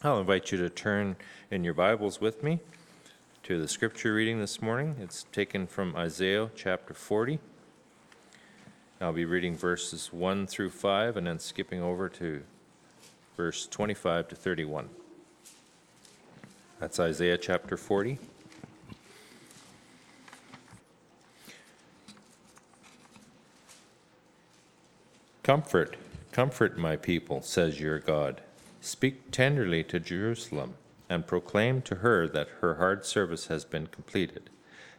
I'll invite you to turn in your Bibles with me to the scripture reading this morning. It's taken from Isaiah chapter 40. I'll be reading verses 1 through 5 and then skipping over to verse 25 to 31. That's Isaiah chapter 40. Comfort, comfort my people, says your God. Speak tenderly to Jerusalem, and proclaim to her that her hard service has been completed,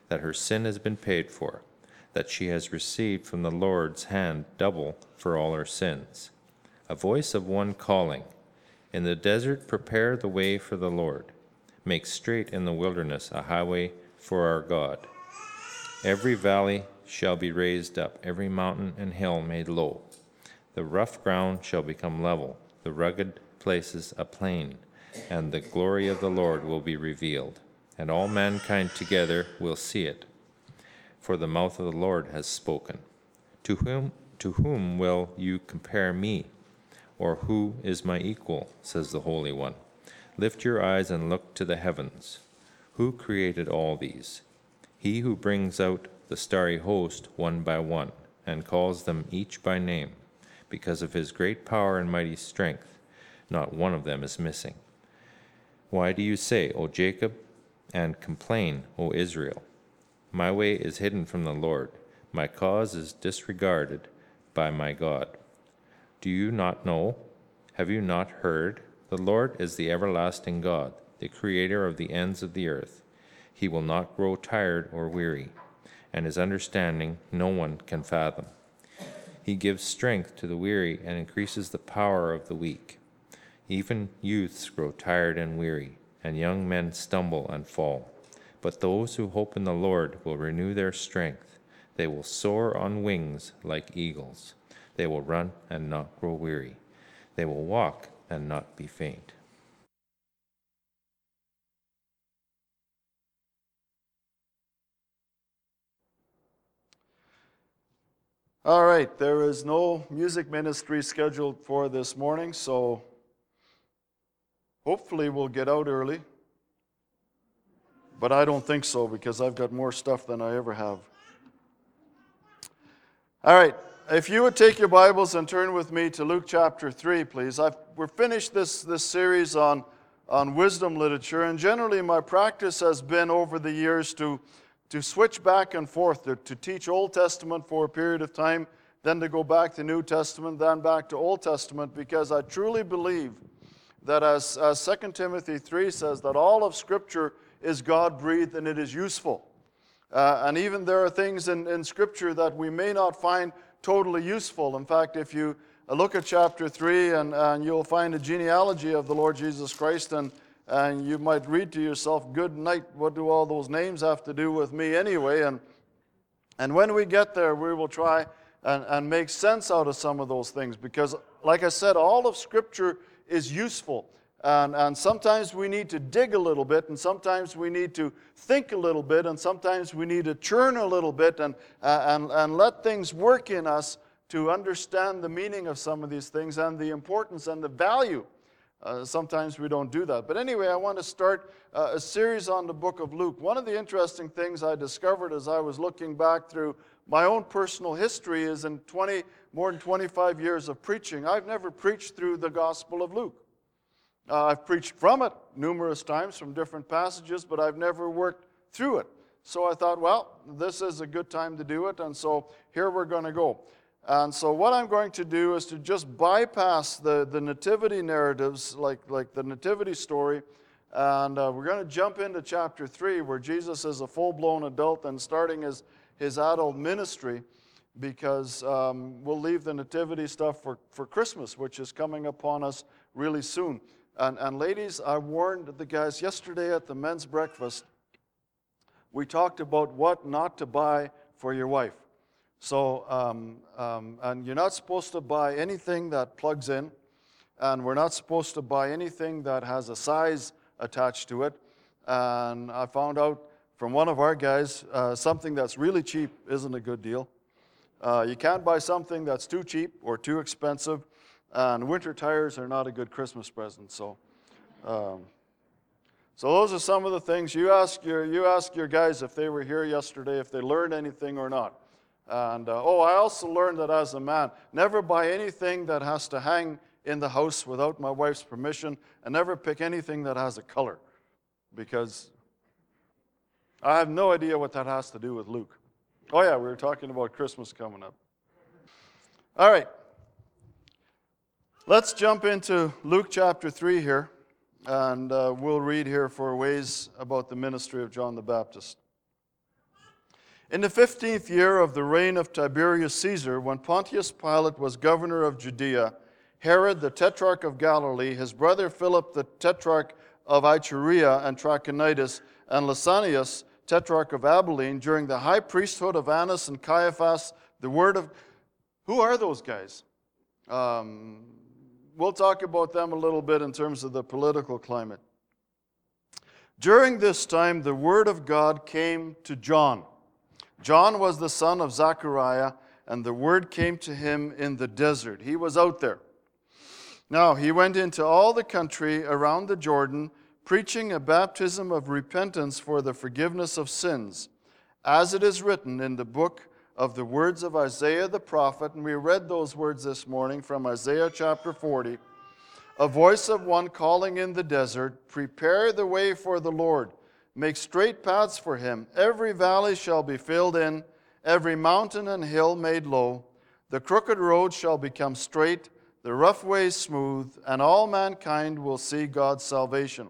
that her sin has been paid for, that she has received from the Lord's hand double for all her sins. A voice of one calling, In the desert prepare the way for the Lord. Make straight in the wilderness a highway for our God. Every valley shall be raised up, every mountain and hill made low. The rough ground shall become level, the rugged places a plain, and the glory of the Lord will be revealed, and all mankind together will see it. For the mouth of the Lord has spoken. To whom, to whom will you compare me? Or who is my equal? says the Holy One. Lift your eyes and look to the heavens. Who created all these? He who brings out the starry host one by one, and calls them each by name because of his great power and mighty strength, not one of them is missing. Why do you say, O Jacob, and complain, O Israel? My way is hidden from the Lord, my cause is disregarded by my God. Do you not know? Have you not heard? The Lord is the everlasting God, the creator of the ends of the earth. He will not grow tired or weary, and his understanding no one can fathom. He gives strength to the weary and increases the power of the weak. Even youths grow tired and weary, and young men stumble and fall. But those who hope in the Lord will renew their strength. They will soar on wings like eagles. They will run and not grow weary. They will walk and not be faint. All right, there is no music ministry scheduled for this morning, so hopefully we'll get out early. But I don't think so because I've got more stuff than I ever have. All right, if you would take your Bibles and turn with me to Luke chapter 3, please. I've, we're finished this, this series on, on wisdom literature, and generally my practice has been over the years to to switch back and forth, to, to teach Old Testament for a period of time, then to go back to New Testament, then back to Old Testament, because I truly believe that as, as 2 Timothy 3 says, that all of Scripture is God breathed and it is useful. Uh, and even there are things in, in Scripture that we may not find totally useful. In fact, if you look at chapter 3, and, and you'll find a genealogy of the Lord Jesus Christ, and and you might read to yourself, Good night, what do all those names have to do with me anyway? And, and when we get there, we will try and, and make sense out of some of those things because, like I said, all of Scripture is useful. And, and sometimes we need to dig a little bit, and sometimes we need to think a little bit, and sometimes we need to churn a little bit and, uh, and, and let things work in us to understand the meaning of some of these things and the importance and the value uh, sometimes we don't do that. But anyway, I want to start uh, a series on the book of Luke. One of the interesting things I discovered as I was looking back through my own personal history is in 20, more than 25 years of preaching, I've never preached through the Gospel of Luke. Uh, I've preached from it numerous times from different passages, but I've never worked through it. So I thought, well, this is a good time to do it, and so here we're going to go. And so, what I'm going to do is to just bypass the, the nativity narratives, like, like the nativity story, and uh, we're going to jump into chapter 3, where Jesus is a full blown adult and starting his, his adult ministry, because um, we'll leave the nativity stuff for, for Christmas, which is coming upon us really soon. And, and ladies, I warned the guys yesterday at the men's breakfast, we talked about what not to buy for your wife. So, um, um, and you're not supposed to buy anything that plugs in, and we're not supposed to buy anything that has a size attached to it. And I found out from one of our guys uh, something that's really cheap isn't a good deal. Uh, you can't buy something that's too cheap or too expensive, and winter tires are not a good Christmas present. So, Um, so those are some of the things you ask your you ask your guys if they were here yesterday if they learned anything or not. And uh, oh, I also learned that as a man, never buy anything that has to hang in the house without my wife's permission, and never pick anything that has a color, because I have no idea what that has to do with Luke. Oh yeah, we were talking about Christmas coming up. All right, let's jump into Luke chapter three here. And uh, we'll read here for ways about the ministry of John the Baptist. In the 15th year of the reign of Tiberius Caesar, when Pontius Pilate was governor of Judea, Herod the tetrarch of Galilee, his brother Philip the tetrarch of Iturea and Trachonitis, and Lysanias, tetrarch of Abilene, during the high priesthood of Annas and Caiaphas, the word of. Who are those guys? Um, we'll talk about them a little bit in terms of the political climate. During this time, the word of God came to John. John was the son of Zechariah, and the word came to him in the desert. He was out there. Now, he went into all the country around the Jordan, preaching a baptism of repentance for the forgiveness of sins, as it is written in the book of the words of Isaiah the prophet, and we read those words this morning from Isaiah chapter 40. A voice of one calling in the desert, Prepare the way for the Lord, make straight paths for him. Every valley shall be filled in, every mountain and hill made low. The crooked road shall become straight, the rough ways smooth, and all mankind will see God's salvation.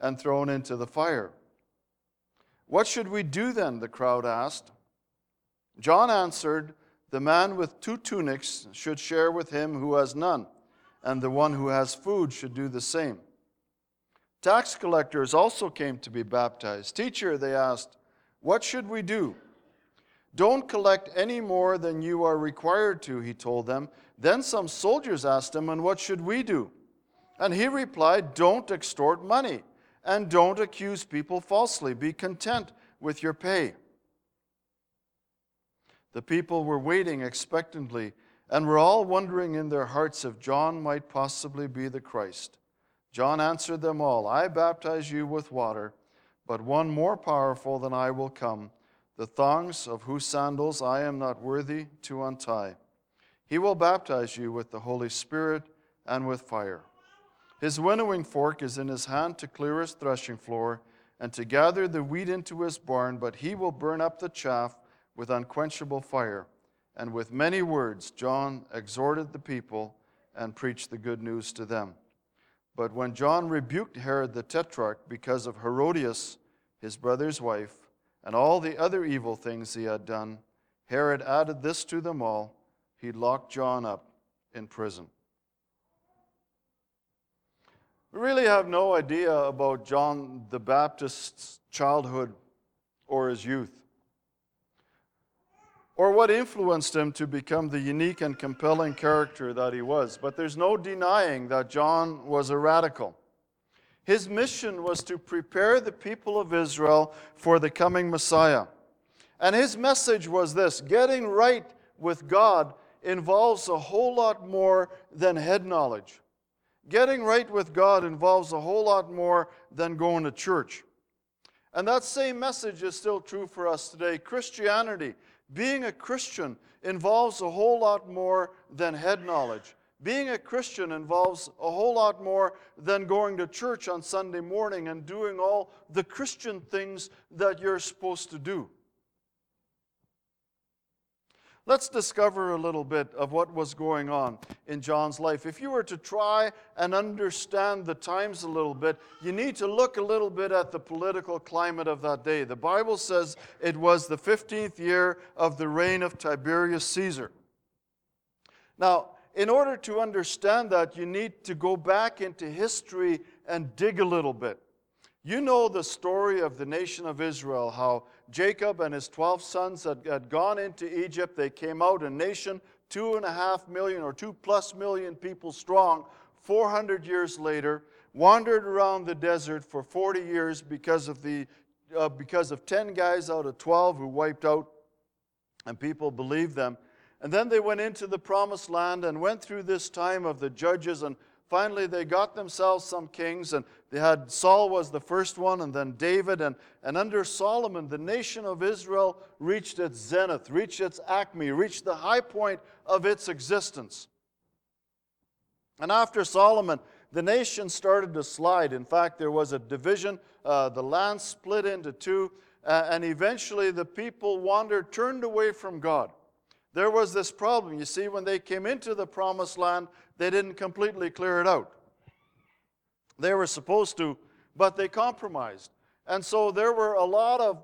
and thrown into the fire. What should we do then? the crowd asked. John answered, The man with two tunics should share with him who has none, and the one who has food should do the same. Tax collectors also came to be baptized. Teacher, they asked, What should we do? Don't collect any more than you are required to, he told them. Then some soldiers asked him, And what should we do? And he replied, Don't extort money and don't accuse people falsely. Be content with your pay. The people were waiting expectantly and were all wondering in their hearts if John might possibly be the Christ. John answered them all I baptize you with water, but one more powerful than I will come, the thongs of whose sandals I am not worthy to untie. He will baptize you with the Holy Spirit and with fire. His winnowing fork is in his hand to clear his threshing floor and to gather the wheat into his barn, but he will burn up the chaff with unquenchable fire. And with many words, John exhorted the people and preached the good news to them. But when John rebuked Herod the tetrarch because of Herodias, his brother's wife, and all the other evil things he had done, Herod added this to them all he locked John up in prison. We really have no idea about John the Baptist's childhood or his youth, or what influenced him to become the unique and compelling character that he was. But there's no denying that John was a radical. His mission was to prepare the people of Israel for the coming Messiah. And his message was this getting right with God involves a whole lot more than head knowledge. Getting right with God involves a whole lot more than going to church. And that same message is still true for us today. Christianity, being a Christian, involves a whole lot more than head knowledge. Being a Christian involves a whole lot more than going to church on Sunday morning and doing all the Christian things that you're supposed to do. Let's discover a little bit of what was going on in John's life. If you were to try and understand the times a little bit, you need to look a little bit at the political climate of that day. The Bible says it was the 15th year of the reign of Tiberius Caesar. Now, in order to understand that, you need to go back into history and dig a little bit. You know the story of the nation of Israel, how Jacob and his 12 sons had, had gone into Egypt. They came out a nation, two and a half million or two plus million people strong, 400 years later, wandered around the desert for 40 years because of, the, uh, because of 10 guys out of 12 who wiped out, and people believed them. And then they went into the promised land and went through this time of the judges and finally they got themselves some kings and had saul was the first one and then david and, and under solomon the nation of israel reached its zenith reached its acme reached the high point of its existence and after solomon the nation started to slide in fact there was a division uh, the land split into two uh, and eventually the people wandered turned away from god there was this problem. You see, when they came into the promised land, they didn't completely clear it out. They were supposed to, but they compromised. And so there were a lot of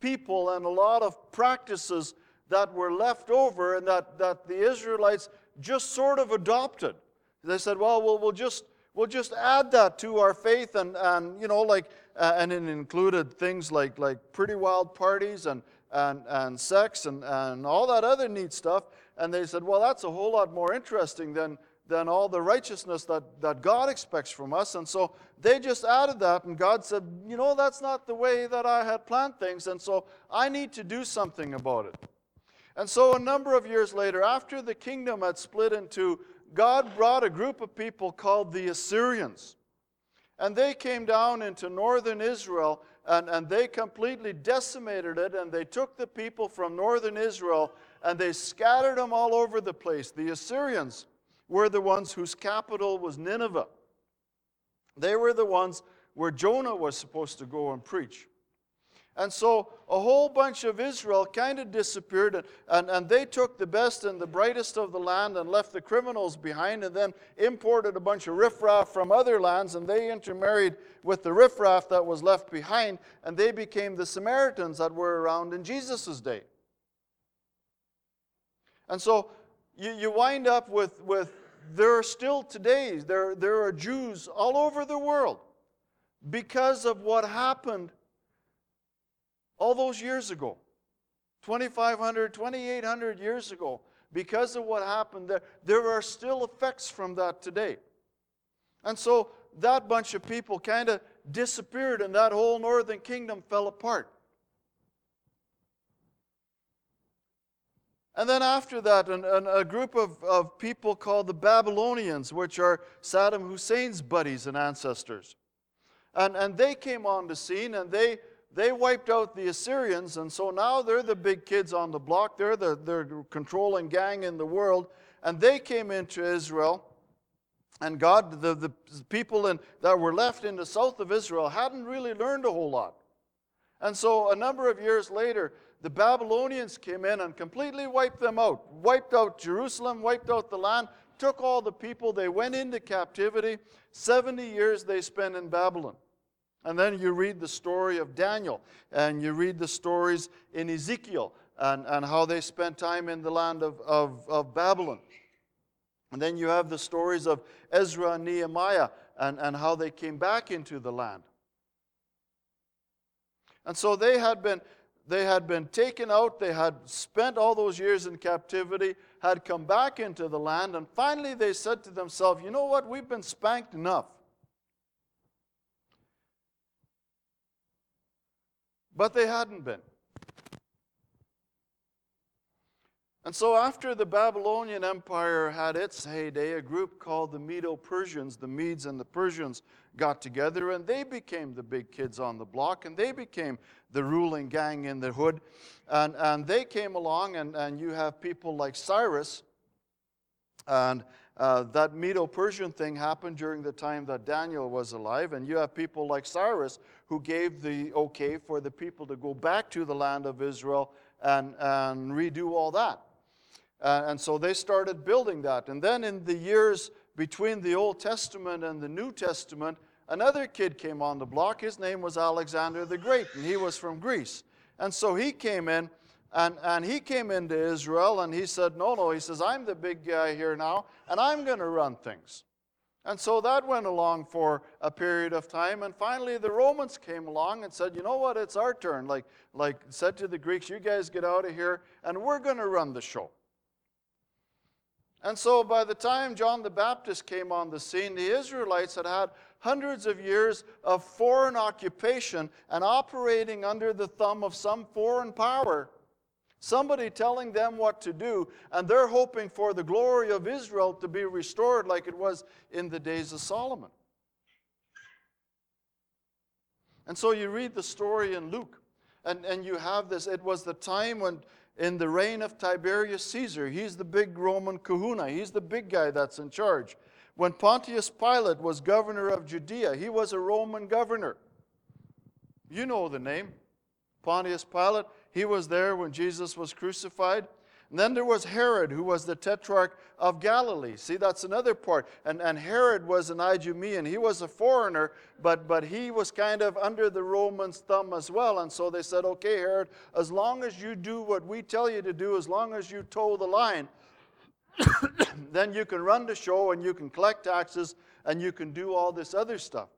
people and a lot of practices that were left over and that, that the Israelites just sort of adopted. They said, well, we'll, we'll just we'll just add that to our faith and, and you know like uh, and it included things like like pretty wild parties and and, and sex and, and all that other neat stuff. And they said, well, that's a whole lot more interesting than, than all the righteousness that, that God expects from us. And so they just added that, and God said, you know, that's not the way that I had planned things, and so I need to do something about it. And so a number of years later, after the kingdom had split in two, God brought a group of people called the Assyrians. And they came down into northern Israel and, and they completely decimated it, and they took the people from northern Israel and they scattered them all over the place. The Assyrians were the ones whose capital was Nineveh. They were the ones where Jonah was supposed to go and preach. And so a whole bunch of Israel kind of disappeared, and, and, and, they took the best and the brightest of the land and left the criminals behind, and then imported a bunch of riffraff from other lands, and they intermarried with the riffraff that was left behind, and they became the Samaritans that were around in Jesus' day. And so you, you wind up with, with there are still today, there, there are Jews all over the world because of what happened all those years ago 2,500, 2,800 years ago because of what happened there. There are still effects from that today. And so that bunch of people kind of disappeared and that whole northern kingdom fell apart. And then after that, an, an, a group of, of people called the Babylonians, which are Saddam Hussein's buddies and ancestors. And, and they came on the scene and they they wiped out the Assyrians, and so now they're the big kids on the block. They're the they're controlling gang in the world, and they came into Israel. And God, the, the people in, that were left in the south of Israel hadn't really learned a whole lot. And so a number of years later, the Babylonians came in and completely wiped them out, wiped out Jerusalem, wiped out the land, took all the people. They went into captivity. 70 years they spent in Babylon. And then you read the story of Daniel, and you read the stories in Ezekiel, and, and how they spent time in the land of, of, of Babylon. And then you have the stories of Ezra and Nehemiah, and, and how they came back into the land. And so they had been they had been taken out, they had spent all those years in captivity, had come back into the land, and finally they said to themselves, You know what? We've been spanked enough. But they hadn't been. And so, after the Babylonian Empire had its heyday, a group called the Medo Persians, the Medes and the Persians, got together and they became the big kids on the block and they became the ruling gang in the hood. And, and they came along, and, and you have people like Cyrus and uh, that Medo Persian thing happened during the time that Daniel was alive, and you have people like Cyrus who gave the okay for the people to go back to the land of Israel and, and redo all that. Uh, and so they started building that. And then in the years between the Old Testament and the New Testament, another kid came on the block. His name was Alexander the Great, and he was from Greece. And so he came in and, and he came into Israel and he said, No, no, he says, I'm the big guy here now, and I'm going to run things. And so that went along for a period of time. And finally, the Romans came along and said, you know what, it's our turn. Like, like said to the Greeks, you guys get out of here, and we're going to run the show. And so by the time John the Baptist came on the scene, the Israelites had had hundreds of years of foreign occupation and operating under the thumb of some foreign power Somebody telling them what to do, and they're hoping for the glory of Israel to be restored like it was in the days of Solomon. And so you read the story in Luke, and, and you have this. It was the time when, in the reign of Tiberius Caesar, he's the big Roman kahuna, he's the big guy that's in charge. When Pontius Pilate was governor of Judea, he was a Roman governor. You know the name Pontius Pilate. He was there when Jesus was crucified. And then there was Herod, who was the tetrarch of Galilee. See, that's another part. And, and Herod was an Idumean. He was a foreigner, but, but he was kind of under the Romans' thumb as well. And so they said, okay, Herod, as long as you do what we tell you to do, as long as you toe the line, then you can run the show and you can collect taxes and you can do all this other stuff.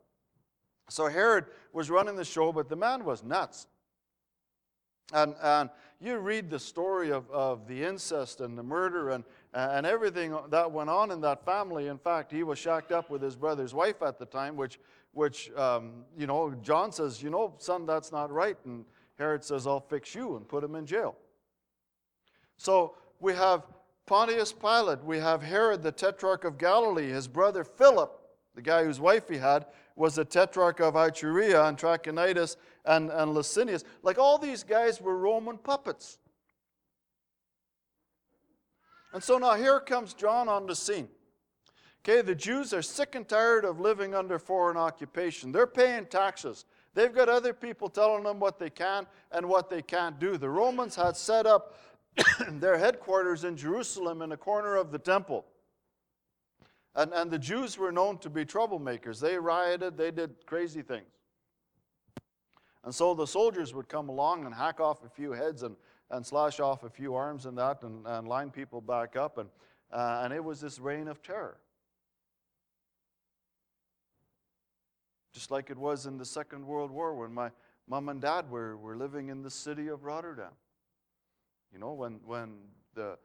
So Herod was running the show, but the man was nuts. And, and you read the story of, of the incest and the murder and, and everything that went on in that family. In fact, he was shacked up with his brother's wife at the time, which, which um, you know, John says, you know, son, that's not right. And Herod says, I'll fix you and put him in jail. So we have Pontius Pilate, we have Herod, the tetrarch of Galilee, his brother Philip, the guy whose wife he had, was the tetrarch of Iturea and Trachonitis and, and Lysanias. Like all these guys were Roman puppets. And so now here comes John on the scene. Okay, the Jews are sick and tired of living under foreign occupation. They're paying taxes. They've got other people telling them what they can and what they can't do. The Romans had set up their headquarters in Jerusalem in a corner of the temple. And, and the Jews were known to be troublemakers. They rioted, they did crazy things. And so the soldiers would come along and hack off a few heads and, and slash off a few arms and that and, and line people back up. And, uh, and it was this reign of terror. Just like it was in the Second World War when my mom and dad were, were living in the city of Rotterdam. You know, when, when the,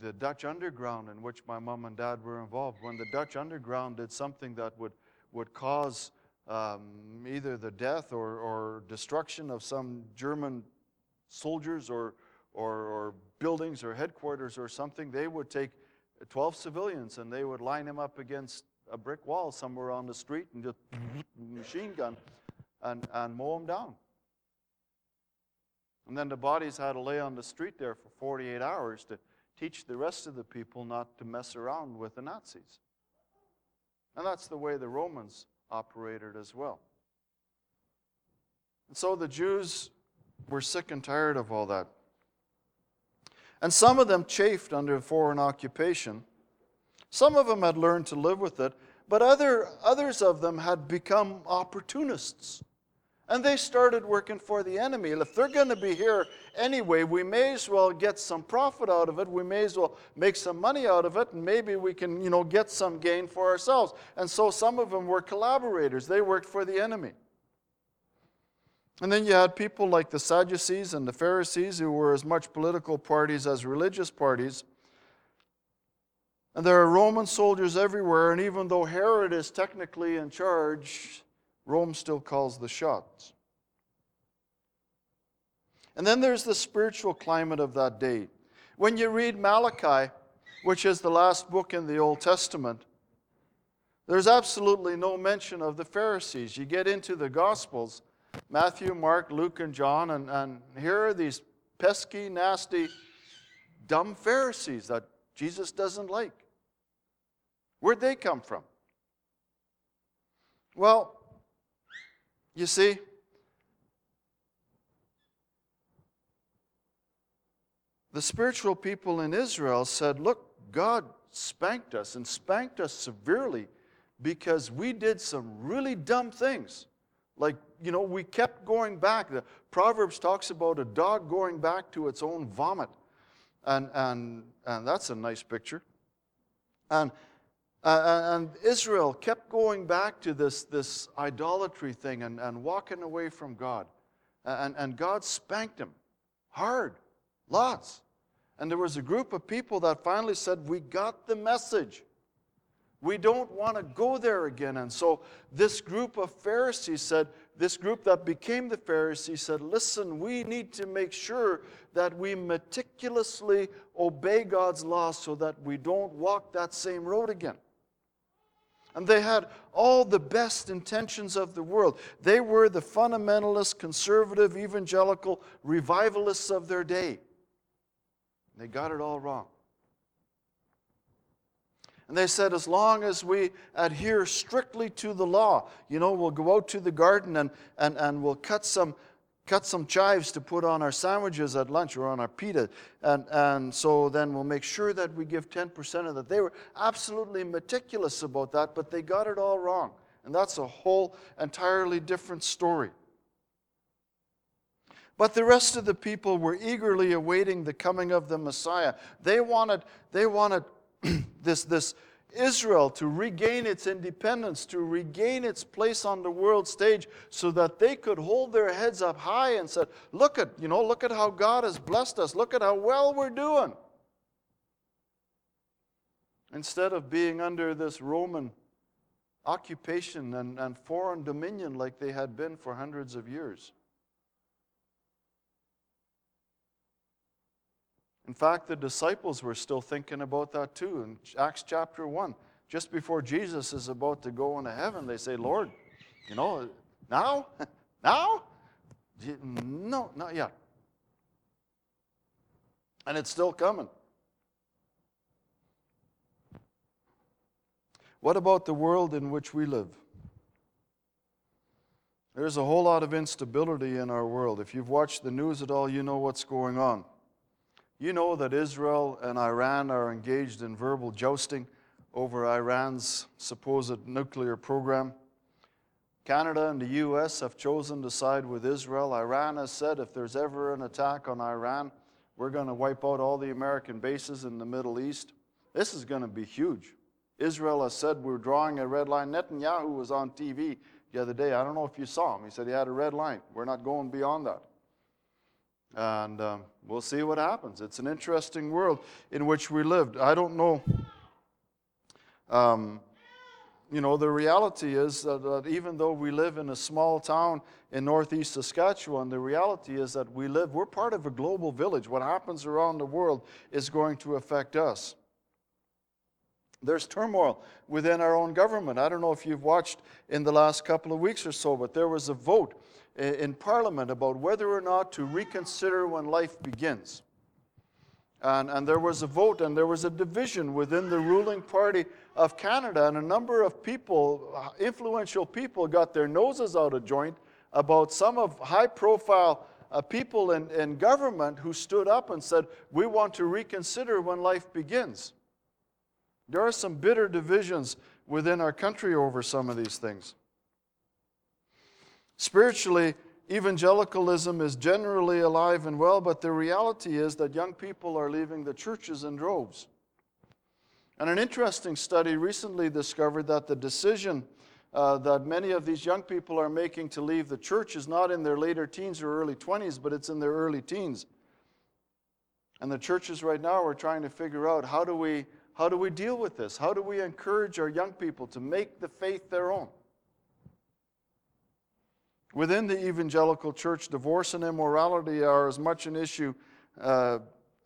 the Dutch underground in which my mom and dad were involved, when the Dutch underground did something that would, would cause um, either the death or, or destruction of some German soldiers or, or, or buildings or headquarters or something, they would take 12 civilians and they would line them up against a brick wall somewhere on the street and just machine gun and, and mow them down. And then the bodies had to lay on the street there for 48 hours to teach the rest of the people not to mess around with the Nazis. And that's the way the Romans operated as well. And so the Jews were sick and tired of all that. And some of them chafed under foreign occupation. Some of them had learned to live with it, but other, others of them had become opportunists. And they started working for the enemy. If they're going to be here anyway, we may as well get some profit out of it. We may as well make some money out of it, and maybe we can, you know, get some gain for ourselves. And so some of them were collaborators. They worked for the enemy. And then you had people like the Sadducees and the Pharisees who were as much political parties as religious parties. And there are Roman soldiers everywhere, and even though Herod is technically in charge, Rome still calls the shots. And then there's the spiritual climate of that day. When you read Malachi, which is the last book in the Old Testament, there's absolutely no mention of the Pharisees. You get into the Gospels Matthew, Mark, Luke, and John, and, and here are these pesky, nasty, dumb Pharisees that Jesus doesn't like. Where'd they come from? Well, you see, the spiritual people in Israel said, Look, God spanked us and spanked us severely because we did some really dumb things. Like, you know, we kept going back. The Proverbs talks about a dog going back to its own vomit. And, and, and that's a nice picture. And Uh, and Israel kept going back to this, this idolatry thing and, and walking away from God. And, and God spanked them hard, lots. And there was a group of people that finally said, We got the message. We don't want to go there again. And so this group of Pharisees said, this group that became the Pharisees said, Listen, we need to make sure that we meticulously obey God's law so that we don't walk that same road again. And they had all the best intentions of the world. They were the fundamentalist, conservative, evangelical revivalists of their day. They got it all wrong. And they said, as long as we adhere strictly to the law, you know, we'll go out to the garden and, and, and we'll cut some, cut some chives to put on our sandwiches at lunch or on our pita. And, and so then we'll make sure that we give 10% of that. They were absolutely meticulous about that, but they got it all wrong. And that's a whole entirely different story. But the rest of the people were eagerly awaiting the coming of the Messiah. They wanted, they wanted this, this Israel to regain its independence, to regain its place on the world stage so that they could hold their heads up high and said, look at, you know, look at how God has blessed us. Look at how well we're doing. Instead of being under this Roman occupation and, and foreign dominion like they had been for hundreds of years. In fact, the disciples were still thinking about that too. In Acts chapter 1, just before Jesus is about to go into heaven, they say, Lord, you know, now? now? No, not yet. And it's still coming. What about the world in which we live? There's a whole lot of instability in our world. If you've watched the news at all, you know what's going on. You know that Israel and Iran are engaged in verbal jousting over Iran's supposed nuclear program. Canada and the U.S. have chosen to side with Israel. Iran has said if there's ever an attack on Iran, we're going to wipe out all the American bases in the Middle East. This is going to be huge. Israel has said we're drawing a red line. Netanyahu was on TV the other day. I don't know if you saw him. He said he had a red line. We're not going beyond that. And um, we'll see what happens. It's an interesting world in which we lived. I don't know. Um, you know, the reality is that, that, even though we live in a small town in northeast Saskatchewan, the reality is that we live, we're part of a global village. What happens around the world is going to affect us. There's turmoil within our own government. I don't know if you've watched in the last couple of weeks or so, but there was a vote in Parliament about whether or not to reconsider when life begins. And, and there was a vote and there was a division within the ruling party of Canada, and a number of people, uh, influential people, got their noses out of joint about some of high profile uh, people in, in government who stood up and said, We want to reconsider when life begins. There are some bitter divisions within our country over some of these things. Spiritually, evangelicalism is generally alive and well, but the reality is that young people are leaving the churches in droves. And an interesting study recently discovered that the decision uh, that many of these young people are making to leave the church is not in their later teens or early 20s, but it's in their early teens. And the churches right now are trying to figure out how do we, how do we deal with this? How do we encourage our young people to make the faith their own? Within the evangelical church, divorce and immorality are as much an issue uh,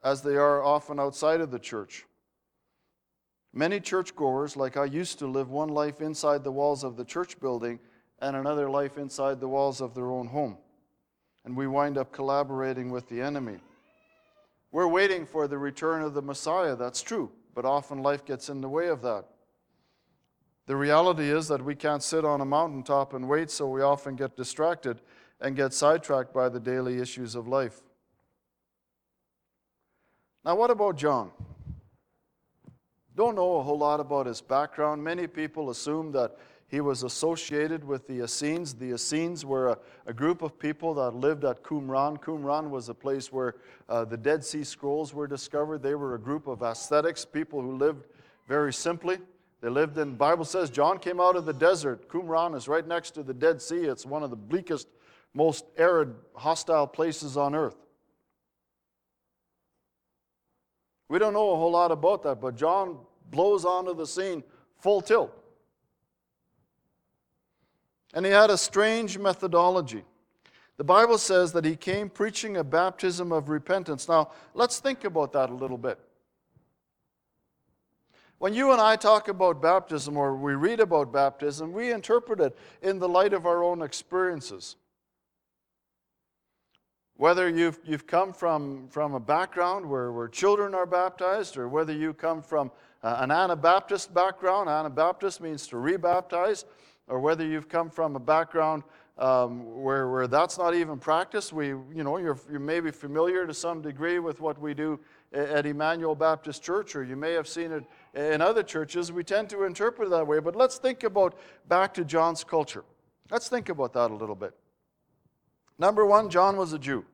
as they are often outside of the church. Many churchgoers, like I used to, live one life inside the walls of the church building and another life inside the walls of their own home. And we wind up collaborating with the enemy. We're waiting for the return of the Messiah, that's true, but often life gets in the way of that. The reality is that we can't sit on a mountaintop and wait, so we often get distracted and get sidetracked by the daily issues of life. Now, what about John? Don't know a whole lot about his background. Many people assume that he was associated with the Essenes. The Essenes were a, a, group of people that lived at Qumran. Qumran was a place where uh, the Dead Sea Scrolls were discovered. They were a group of ascetics, people who lived very simply. They lived in, the Bible says John came out of the desert. Qumran is right next to the Dead Sea. It's one of the bleakest, most arid, hostile places on earth. We don't know a whole lot about that, but John blows onto the scene full tilt. And he had a strange methodology. The Bible says that he came preaching a baptism of repentance. Now, let's think about that a little bit. When you and I talk about baptism or we read about baptism, we interpret it in the light of our own experiences. Whether you've, you've come from, from a background where, where children are baptized, or whether you come from uh, an Anabaptist background, Anabaptist means to rebaptize, or whether you've come from a background um, where, where that's not even practiced. We, you know, you're, you're maybe familiar to some degree with what we do at Emmanuel Baptist Church, or you may have seen it in other churches. We tend to interpret it that way. But let's think about back to John's culture. Let's think about that a little bit. Number one, John was a Jew.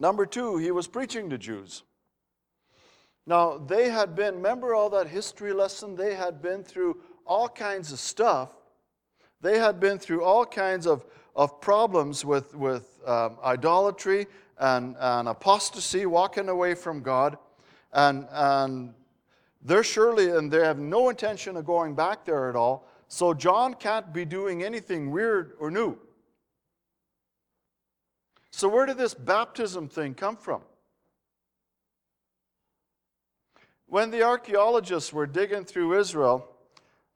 Number two, he was preaching to Jews. Now, they had been, remember all that history lesson? They had been through all kinds of stuff they had been through all kinds of, of problems with, with um, idolatry and, and apostasy, walking away from God. And, and they're surely, and they have no intention of going back there at all. So John can't be doing anything weird or new. So, where did this baptism thing come from? When the archaeologists were digging through Israel,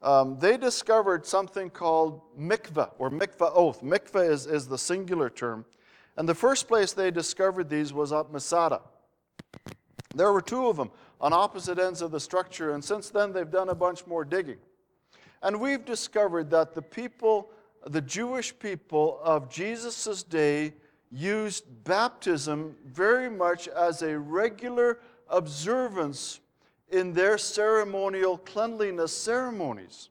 um, they discovered something called mikveh or mikvaot. Mikveh is, is the singular term. And the first place they discovered these was at Masada. There were two of them on opposite ends of the structure, and since then they've done a bunch more digging. And we've discovered that the people, the Jewish people of Jesus' day, used baptism very much as a regular observance in their ceremonial cleanliness ceremonies.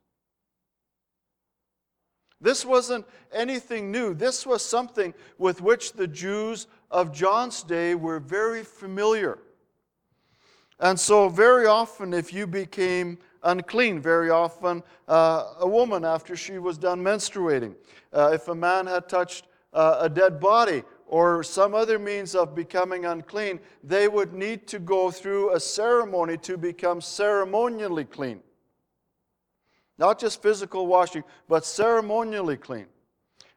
This wasn't anything new. This was something with which the Jews of John's day were very familiar. And so, very often, if you became unclean, very often uh, a woman after she was done menstruating, uh, if a man had touched uh, a dead body, or some other means of becoming unclean, they would need to go through a ceremony to become ceremonially clean. Not just physical washing, but ceremonially clean.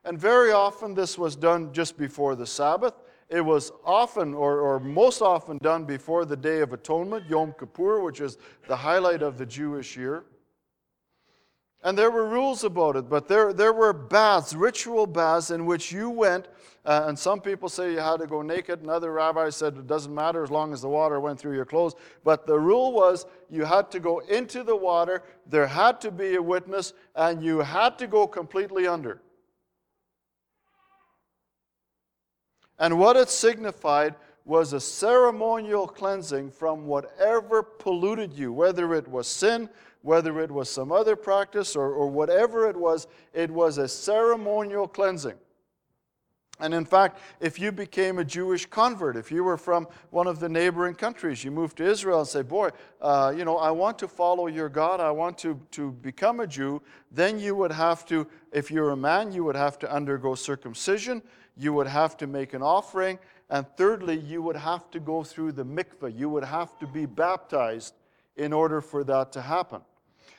And very often this was done just before the Sabbath. It was often, or, or most often, done before the Day of Atonement, Yom Kippur, which is the highlight of the Jewish year. And there were rules about it, but there, there were baths, ritual baths, in which you went uh, and some people say you had to go naked, and other rabbis said it doesn't matter as long as the water went through your clothes. But the rule was you had to go into the water, there had to be a witness, and you had to go completely under. And what it signified was a ceremonial cleansing from whatever polluted you, whether it was sin, whether it was some other practice, or, or whatever it was, it was a ceremonial cleansing. And in fact, if you became a Jewish convert, if you were from one of the neighboring countries, you moved to Israel and say, Boy, uh, you know, I want to follow your God, I want to, to become a Jew, then you would have to, if you're a man, you would have to undergo circumcision, you would have to make an offering, and thirdly, you would have to go through the mikveh. You would have to be baptized in order for that to happen.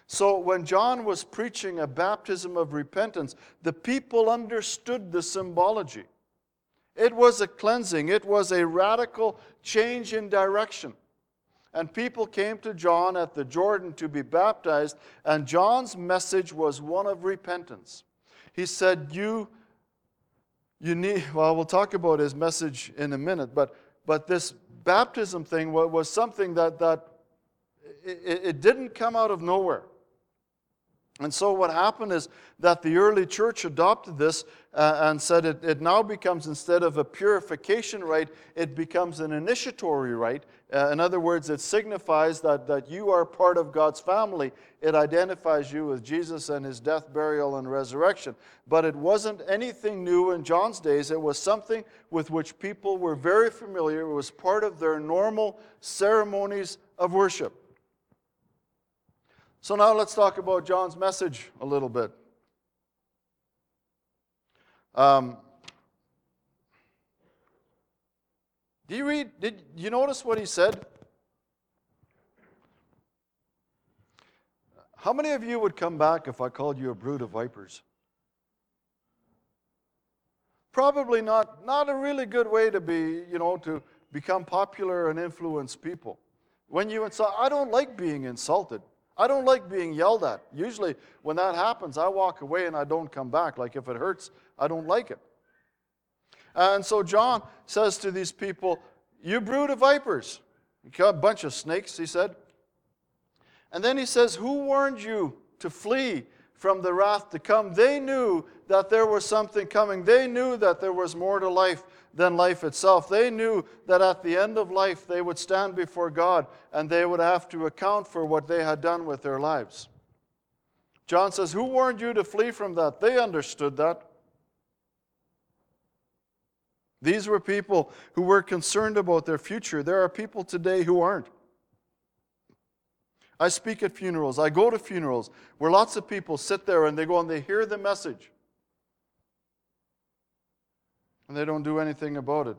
So when John was preaching a baptism of repentance, the people understood the symbology. It was a cleansing, it was a radical change in direction. And people came to John at the Jordan to be baptized, and John's message was one of repentance. He said, You, you need, well, we'll talk about his message in a minute, but, but this baptism thing was something that, that it, it didn't come out of nowhere. And so, what happened is that the early church adopted this uh, and said it, it now becomes, instead of a purification rite, it becomes an initiatory rite. Uh, in other words, it signifies that, that you are part of God's family. It identifies you with Jesus and his death, burial, and resurrection. But it wasn't anything new in John's days. It was something with which people were very familiar. It was part of their normal ceremonies of worship. So now let's talk about John's message a little bit. Um, do you read? Did you notice what he said? How many of you would come back if I called you a brood of vipers? Probably not, not a really good way to be, you know, to become popular and influence people. When you insult, I don't like being insulted. I don't like being yelled at. Usually, when that happens, I walk away and I don't come back. Like if it hurts, I don't like it. And so John says to these people, You brood of vipers. A bunch of snakes, he said. And then he says, Who warned you to flee from the wrath to come? They knew that there was something coming. They knew that there was more to life than life itself. They knew that at the end of life they would stand before God and they would have to account for what they had done with their lives. John says, Who warned you to flee from that? They understood that. These were people who were concerned about their future. There are people today who aren't. I speak at funerals. I go to funerals where lots of people sit there and they go and they hear the message. And they don't do anything about it.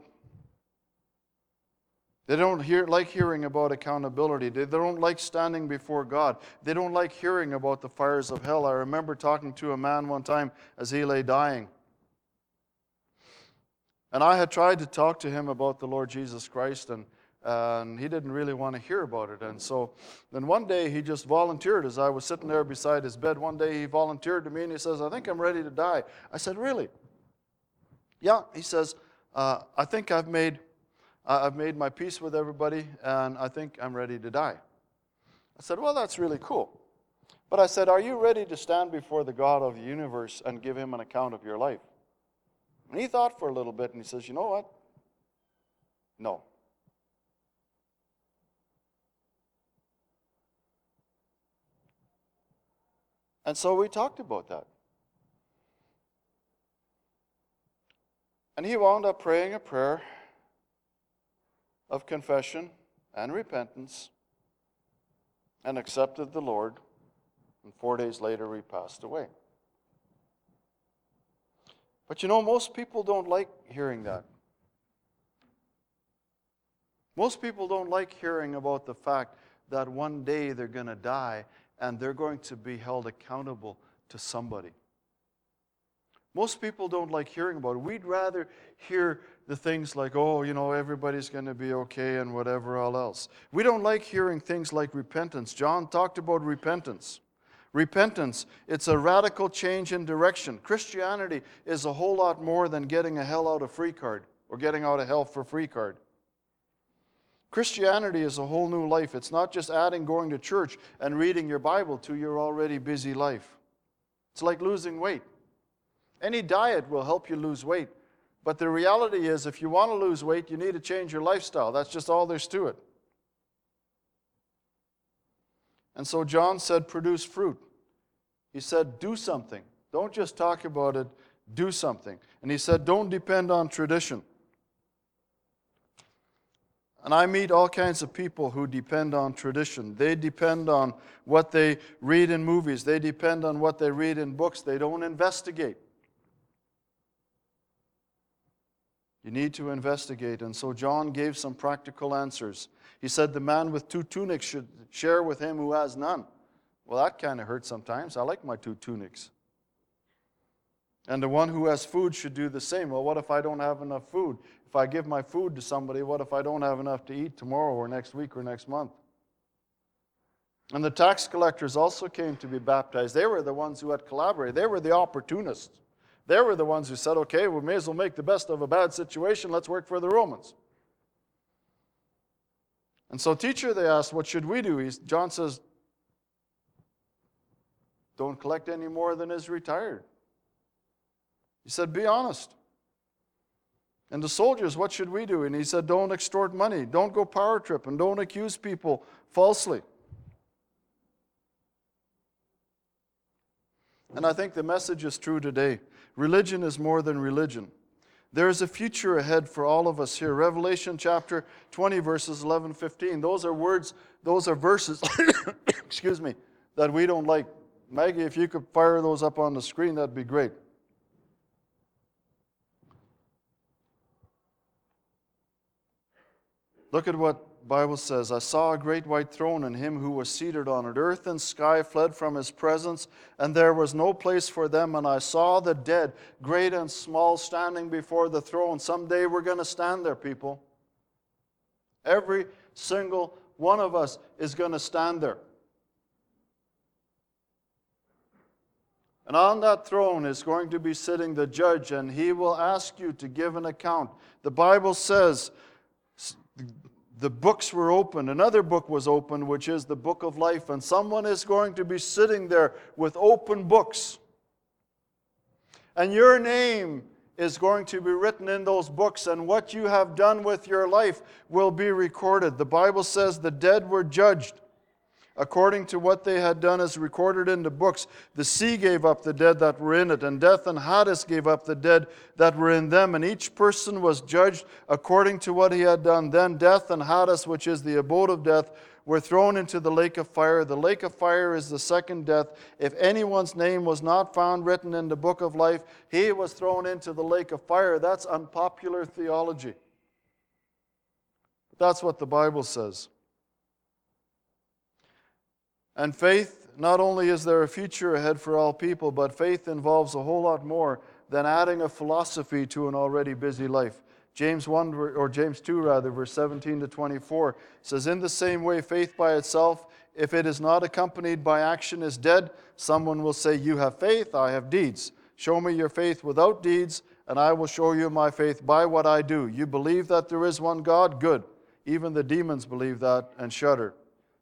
They don't hear, like hearing about accountability. They, they don't like standing before God. They don't like hearing about the fires of hell. I remember talking to a man one time as he lay dying. And I had tried to talk to him about the Lord Jesus Christ, and and he didn't really want to hear about it. And so then one day he just volunteered as I was sitting there beside his bed. One day he volunteered to me and he says, I think I'm ready to die. I said, Really? Yeah. He says, uh, I think I've made, uh, I've made my peace with everybody and I think I'm ready to die. I said, Well, that's really cool. But I said, Are you ready to stand before the God of the universe and give him an account of your life? And he thought for a little bit and he says, You know what? No. And so we talked about that. And he wound up praying a prayer of confession and repentance and accepted the Lord. And four days later, he passed away. But you know, most people don't like hearing that. Most people don't like hearing about the fact that one day they're going to die and they're going to be held accountable to somebody. Most people don't like hearing about it. We'd rather hear the things like, oh, you know, everybody's going to be okay and whatever all else. We don't like hearing things like repentance. John talked about repentance. Repentance, it's a radical change in direction. Christianity is a whole lot more than getting a hell out of free card or getting out of hell for free card. Christianity is a whole new life. It's not just adding going to church and reading your Bible to your already busy life. It's like losing weight. Any diet will help you lose weight. But the reality is, if you want to lose weight, you need to change your lifestyle. That's just all there's to it. And so John said, produce fruit. He said, do something. Don't just talk about it, do something. And he said, don't depend on tradition. And I meet all kinds of people who depend on tradition. They depend on what they read in movies, they depend on what they read in books. They don't investigate. You need to investigate. And so John gave some practical answers. He said, The man with two tunics should share with him who has none. Well, that kind of hurts sometimes. I like my two tunics. And the one who has food should do the same. Well, what if I don't have enough food? If I give my food to somebody, what if I don't have enough to eat tomorrow or next week or next month? And the tax collectors also came to be baptized. They were the ones who had collaborated, they were the opportunists. They were the ones who said, okay, we may as well make the best of a bad situation. Let's work for the Romans. And so, teacher, they asked, what should we do? He's, John says, don't collect any more than is retired. He said, Be honest. And the soldiers, what should we do? And he said, Don't extort money, don't go power trip, and don't accuse people falsely. And I think the message is true today. Religion is more than religion. There is a future ahead for all of us here. Revelation chapter 20, verses 11 15. Those are words, those are verses, excuse me, that we don't like. Maggie, if you could fire those up on the screen, that'd be great. Look at what Bible says. I saw a great white throne and him who was seated on it. Earth and sky fled from his presence, and there was no place for them. And I saw the dead, great and small, standing before the throne. Someday we're going to stand there, people. Every single one of us is going to stand there. And on that throne is going to be sitting the judge, and he will ask you to give an account. The Bible says the books were opened. Another book was opened, which is the book of life, and someone is going to be sitting there with open books. And your name is going to be written in those books, and what you have done with your life will be recorded. The Bible says the dead were judged according to what they had done is recorded in the books. The sea gave up the dead that were in it, and death and Hades gave up the dead that were in them, and each person was judged according to what he had done. Then death and Hades, which is the abode of death, were thrown into the lake of fire. The lake of fire is the second death. If anyone's name was not found written in the book of life, he was thrown into the lake of fire. That's unpopular theology. That's what the Bible says. And faith, not only is there a future ahead for all people, but faith involves a whole lot more than adding a philosophy to an already busy life. James 1 or James 2 rather verse 17 to 24 says in the same way faith by itself if it is not accompanied by action is dead. Someone will say you have faith I have deeds. Show me your faith without deeds and I will show you my faith by what I do you believe that there is one God? Good. Even the demons believe that and shudder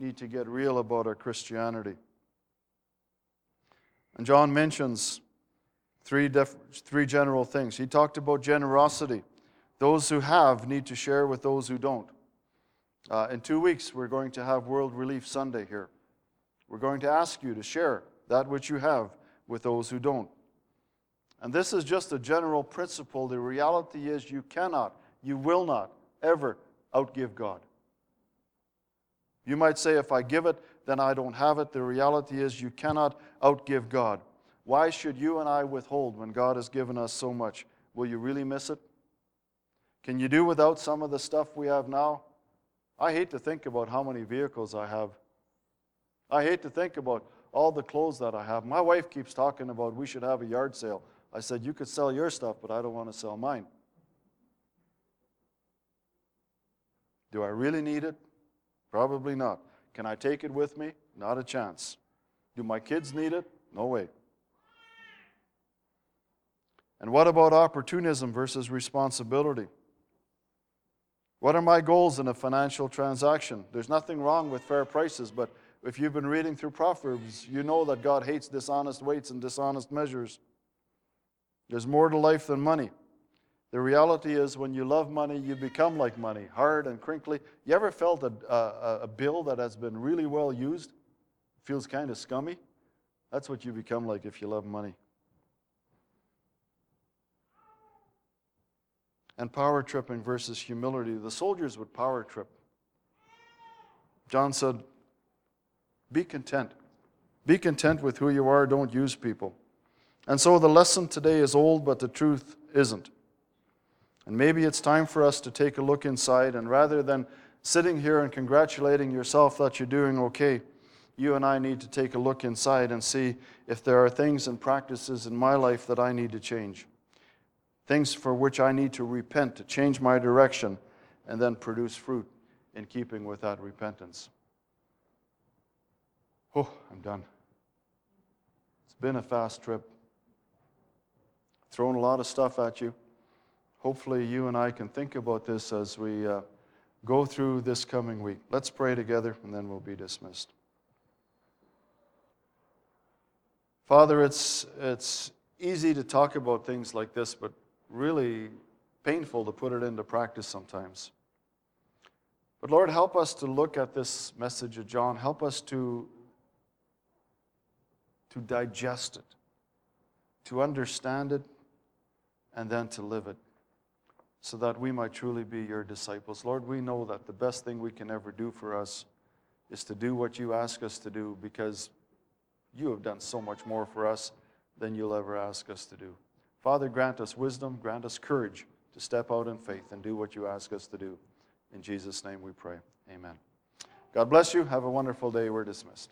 need to get real about our Christianity. And John mentions three, def- three general things. He talked about generosity. Those who have need to share with those who don't. Uh, in two weeks, we're going to have World Relief Sunday here. We're going to ask you to share that which you have with those who don't. And this is just a general principle. The reality is, you cannot, you will not ever outgive God. You might say, if I give it, then I don't have it. The reality is, you cannot outgive God. Why should you and I withhold when God has given us so much? Will you really miss it? Can you do without some of the stuff we have now? I hate to think about how many vehicles I have. I hate to think about all the clothes that I have. My wife keeps talking about we should have a yard sale. I said, You could sell your stuff, but I don't want to sell mine. Do I really need it? Probably not. Can I take it with me? Not a chance. Do my kids need it? No way. And what about opportunism versus responsibility? What are my goals in a financial transaction? There's nothing wrong with fair prices, but if you've been reading through Proverbs, you know that God hates dishonest weights and dishonest measures. There's more to life than money. The reality is, when you love money, you become like money, hard and crinkly. You ever felt a, a, a bill that has been really well used? Feels kind of scummy? That's what you become like if you love money. And power tripping versus humility. The soldiers would power trip. John said, Be content. Be content with who you are, don't use people. And so the lesson today is old, but the truth isn't. And maybe it's time for us to take a look inside, and rather than sitting here and congratulating yourself that you're doing okay, you and I need to take a look inside and see if there are things and practices in my life that I need to change. Things for which I need to repent, to change my direction, and then produce fruit in keeping with that repentance. Oh, I'm done. It's been a fast trip. Thrown a lot of stuff at you hopefully you and I can think about this as we uh, go through this coming week. Let's pray together and then we'll be dismissed. Father, it's, it's easy to talk about things like this, but really painful to put it into practice sometimes. But Lord, help us to look at this message of John. Help us to, to digest it, to understand it, and then to live it, so that we might truly be your disciples. Lord, we know that the best thing we can ever do for us is to do what you ask us to do because you have done so much more for us than you'll ever ask us to do. Father, grant us wisdom, grant us courage to step out in faith and do what you ask us to do. In Jesus' name we pray. Amen. God bless you. Have a wonderful day. We're dismissed.